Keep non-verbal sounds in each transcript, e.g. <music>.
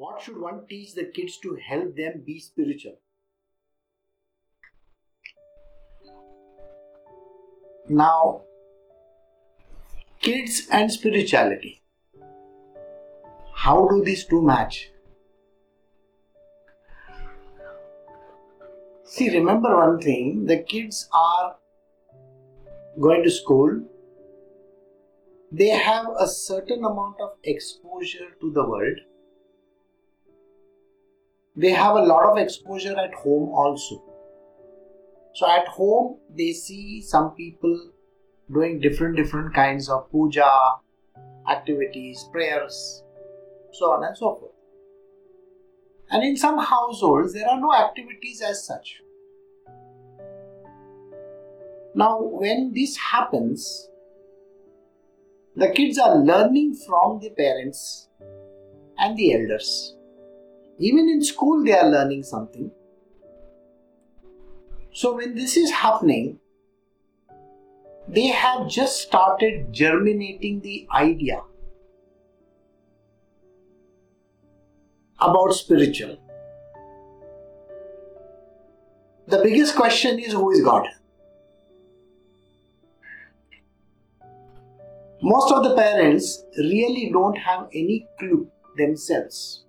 What should one teach the kids to help them be spiritual? Now, kids and spirituality. How do these two match? See, remember one thing the kids are going to school, they have a certain amount of exposure to the world. They have a lot of exposure at home also. So at home they see some people doing different different kinds of puja activities, prayers, so on and so forth. And in some households there are no activities as such. Now, when this happens, the kids are learning from the parents and the elders. Even in school, they are learning something. So, when this is happening, they have just started germinating the idea about spiritual. The biggest question is who is God? Most of the parents really don't have any clue themselves.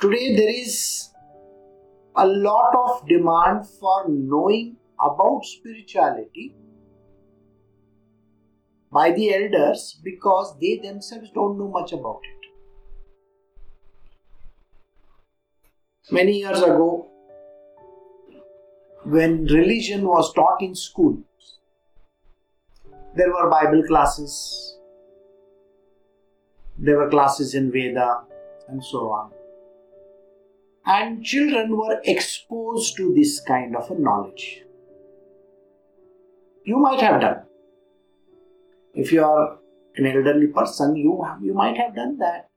Today, there is a lot of demand for knowing about spirituality by the elders because they themselves don't know much about it. Many years ago, when religion was taught in school, there were Bible classes, there were classes in Veda, and so on. And children were exposed to this kind of a knowledge. You might have done. If you are an elderly person, you, you might have done that.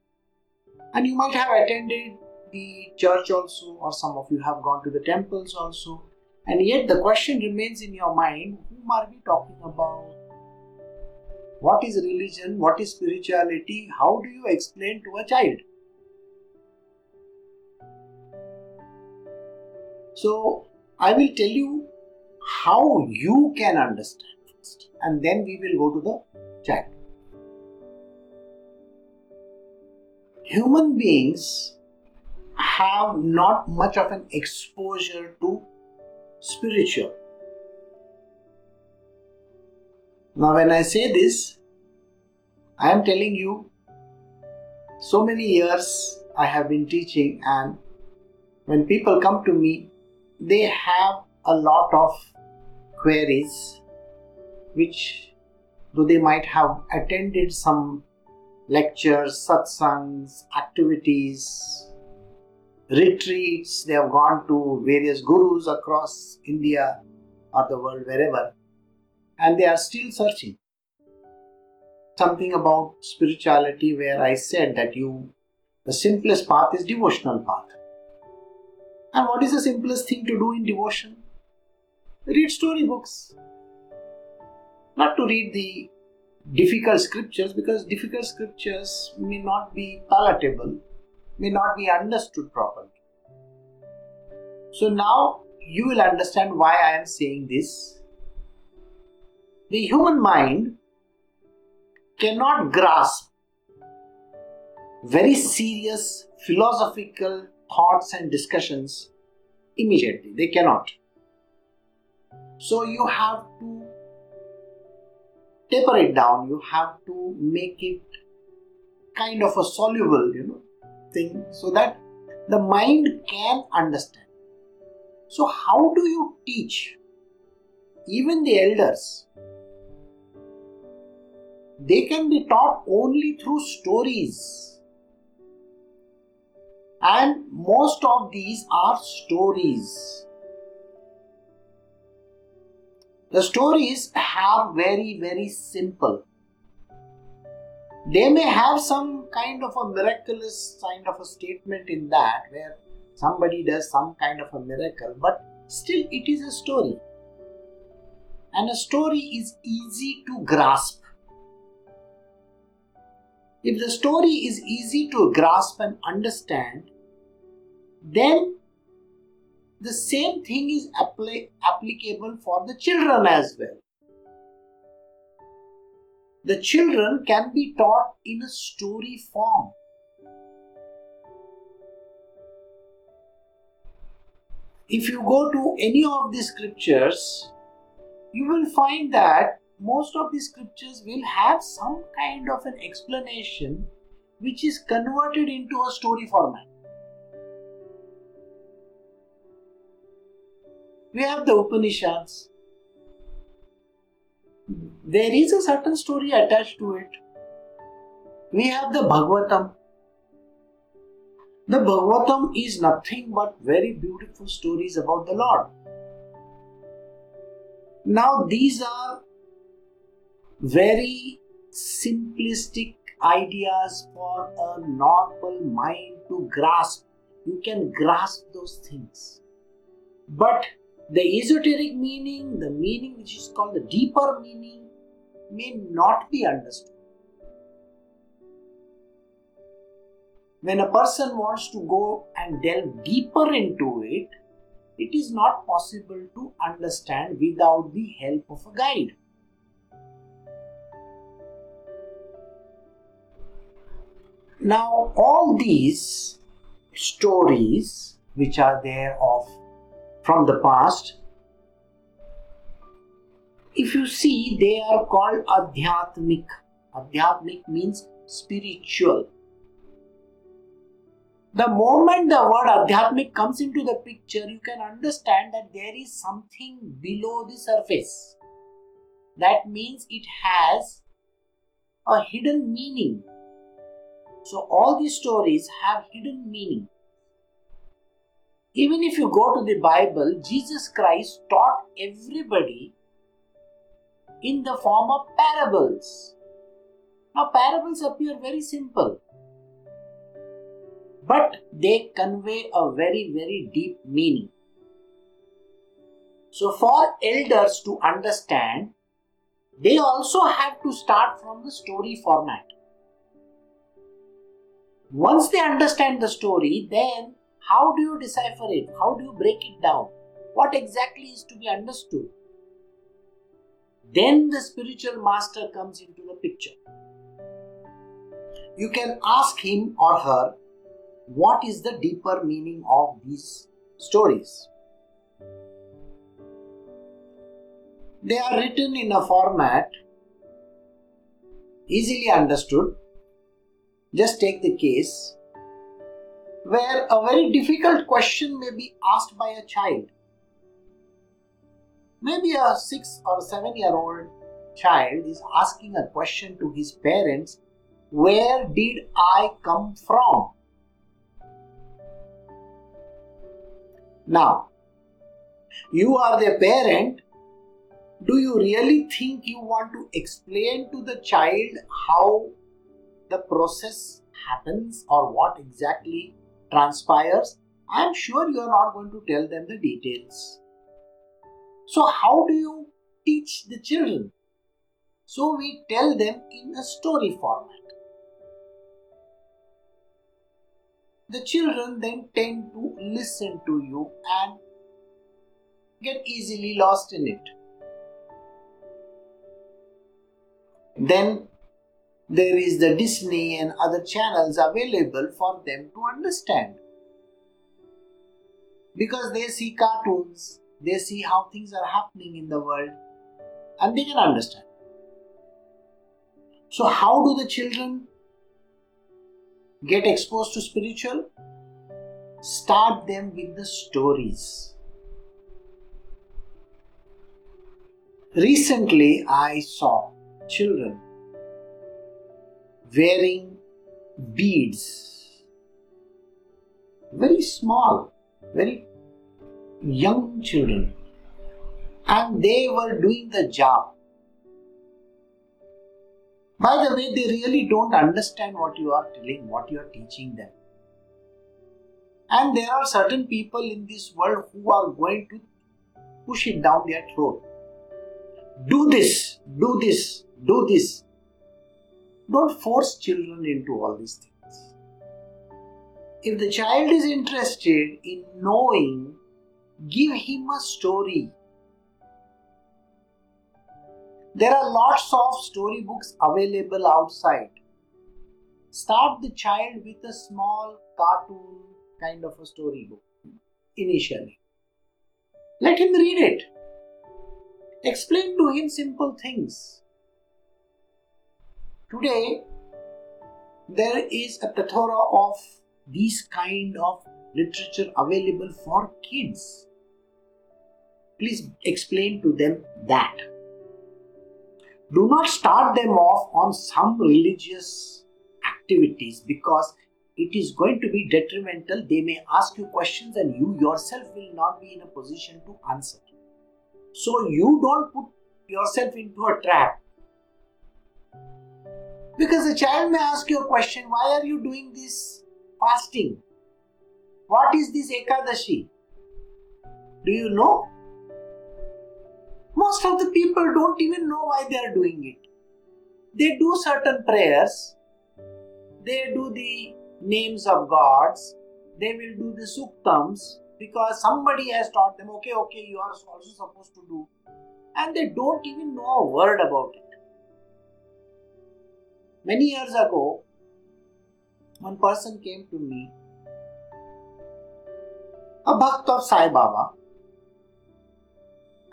And you might have attended the church also, or some of you have gone to the temples also. And yet the question remains in your mind whom are we talking about? What is religion? What is spirituality? How do you explain to a child? So, I will tell you how you can understand first, and then we will go to the child. Human beings have not much of an exposure to spiritual. Now, when I say this, I am telling you so many years I have been teaching, and when people come to me, they have a lot of queries which, though they might have attended some lectures, satsangs, activities, retreats, they have gone to various gurus across India or the world, wherever and they are still searching. Something about spirituality where I said that you, the simplest path is devotional path. And what is the simplest thing to do in devotion? Read storybooks. Not to read the difficult scriptures because difficult scriptures may not be palatable, may not be understood properly. So now you will understand why I am saying this the human mind cannot grasp very serious philosophical thoughts and discussions immediately. They cannot. So you have to taper it down, you have to make it kind of a soluble, you know, thing so that the mind can understand. So, how do you teach? Even the elders, they can be taught only through stories. And most of these are stories. The stories have very, very simple. They may have some kind of a miraculous kind of a statement in that where somebody does some kind of a miracle, but still it is a story. And a story is easy to grasp If the story is easy to grasp and understand, then the same thing is apply, applicable for the children as well. The children can be taught in a story form. If you go to any of the scriptures, you will find that most of the scriptures will have some kind of an explanation which is converted into a story format. We have the Upanishads. There is a certain story attached to it. We have the Bhagavatam. The Bhagavatam is nothing but very beautiful stories about the Lord. Now, these are very simplistic ideas for a normal mind to grasp. You can grasp those things. But the esoteric meaning, the meaning which is called the deeper meaning, may not be understood. When a person wants to go and delve deeper into it, it is not possible to understand without the help of a guide. Now, all these stories which are there from the past, if you see, they are called adhyatmik. Adhyatmik means spiritual. The moment the word adhyatmik comes into the picture, you can understand that there is something below the surface. That means it has a hidden meaning so all these stories have hidden meaning. Even if you go to the Bible, Jesus Christ taught everybody in the form of parables. Now, parables appear very simple, but they convey a very, very deep meaning. So, for elders to understand, they also have to start from the story format. Once they understand the story, then how do you decipher it? How do you break it down? What exactly is to be understood? Then the spiritual master comes into the picture. You can ask him or her what is the deeper meaning of these stories. They are written in a format easily understood just take the case where a very difficult question may be asked by a child. Maybe a six or seven year old child is asking a question to his parents Where did I come from? Now, you are the parent. Do you really think you want to explain to the child how the process happens or what exactly transpires, I am sure you are not going to tell them the details. So, how do you teach the children? So, we tell them in a story format. The children then tend to listen to you and get easily lost in it. Then there is the Disney and other channels available for them to understand. Because they see cartoons, they see how things are happening in the world, and they can understand. So, how do the children get exposed to spiritual? Start them with the stories. Recently, I saw children wearing beads. Very small, very young children. And they were doing the job. By the way, they really don't understand what you are telling, what you are teaching them. And there are certain people in this world who are going to push it down their throat. Do this, do this, do this. Don't force children into all these things. If the child is interested in knowing, give him a story. There are lots of storybooks available outside. Start the child with a small cartoon kind of a storybook initially. Let him read it. Explain to him simple things. Today, there is a plethora of these kind of literature available for kids. Please explain to them that. Do not start them off on some religious activities because it is going to be detrimental. They may ask you questions and you yourself will not be in a position to answer. So you don't put yourself into a trap. Because the child may ask you a question why are you doing this fasting? What is this Ekadashi? Do you know? Most of the people don't even know why they are doing it. They do certain prayers, they do the names of gods, they will do the suktams, because somebody has taught them, okay, okay, you are also supposed to do. And they don't even know a word about it. Many years ago, one person came to me, a bhakt of Sai Baba,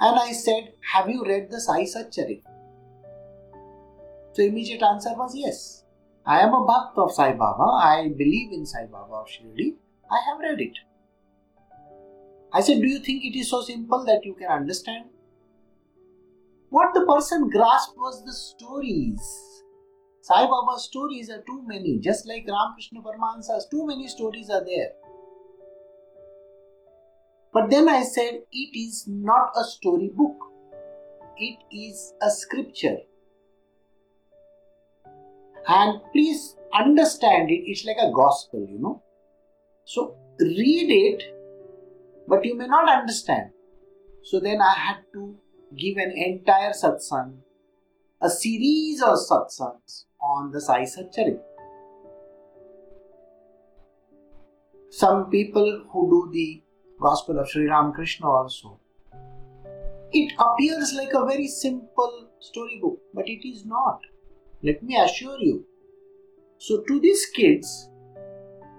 and I said, Have you read the Sai Satcharit? So immediate answer was yes. I am a bhakt of Sai Baba. I believe in Sai Baba of Shirdi. I have read it. I said, Do you think it is so simple that you can understand? What the person grasped was the stories. Sai Baba's stories are too many, just like Ramakrishna Paramahansa's, too many stories are there. But then I said, it is not a story book, it is a scripture. And please understand it, it's like a gospel, you know. So read it but you may not understand. So then I had to give an entire satsang, a series of satsangs on the Sai Satcharit. Some people who do the Gospel of Sri Ramakrishna also. It appears like a very simple storybook, but it is not. Let me assure you. So, to these kids,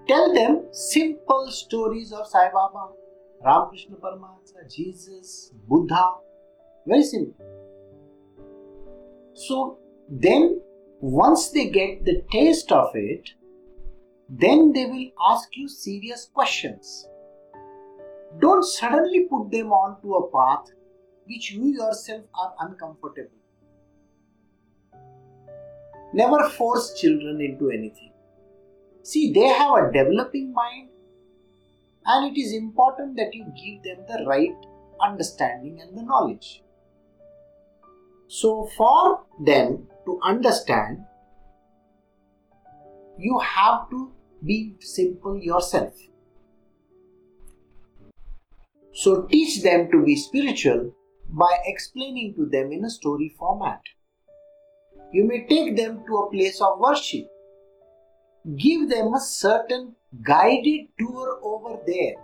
tell them simple stories of Sai Baba, Ramakrishna Paramahansa, Jesus, Buddha. Very simple. So then, once they get the taste of it, then they will ask you serious questions. Don't suddenly put them onto a path which you yourself are uncomfortable. Never force children into anything. See, they have a developing mind and it is important that you give them the right understanding and the knowledge. So, for them to understand, you have to be simple yourself. So, teach them to be spiritual by explaining to them in a story format. You may take them to a place of worship. Give them a certain guided tour over there.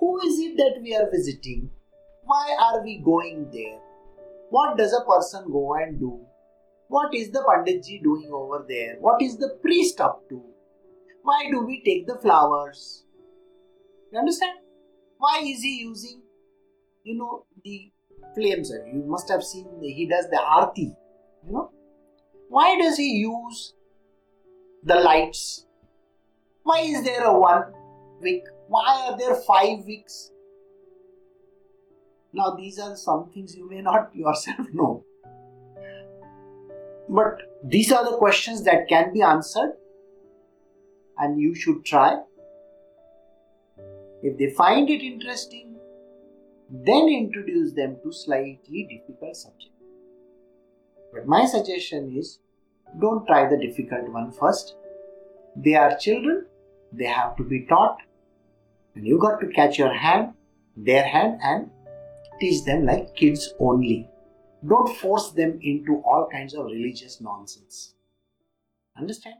Who is it that we are visiting? Why are we going there? What does a person go and do? What is the Panditji doing over there? What is the priest up to? Why do we take the flowers? You understand? Why is he using, you know, the flames? You must have seen he does the arti, you know. Why does he use the lights? Why is there a one wick? Why are there five wicks? Now, these are some things you may not <laughs> yourself know. But these are the questions that can be answered, and you should try. If they find it interesting, then introduce them to slightly difficult subject. But my suggestion is don't try the difficult one first. They are children, they have to be taught. And you got to catch your hand, their hand, and teach them like kids only. Don't force them into all kinds of religious nonsense. Understand?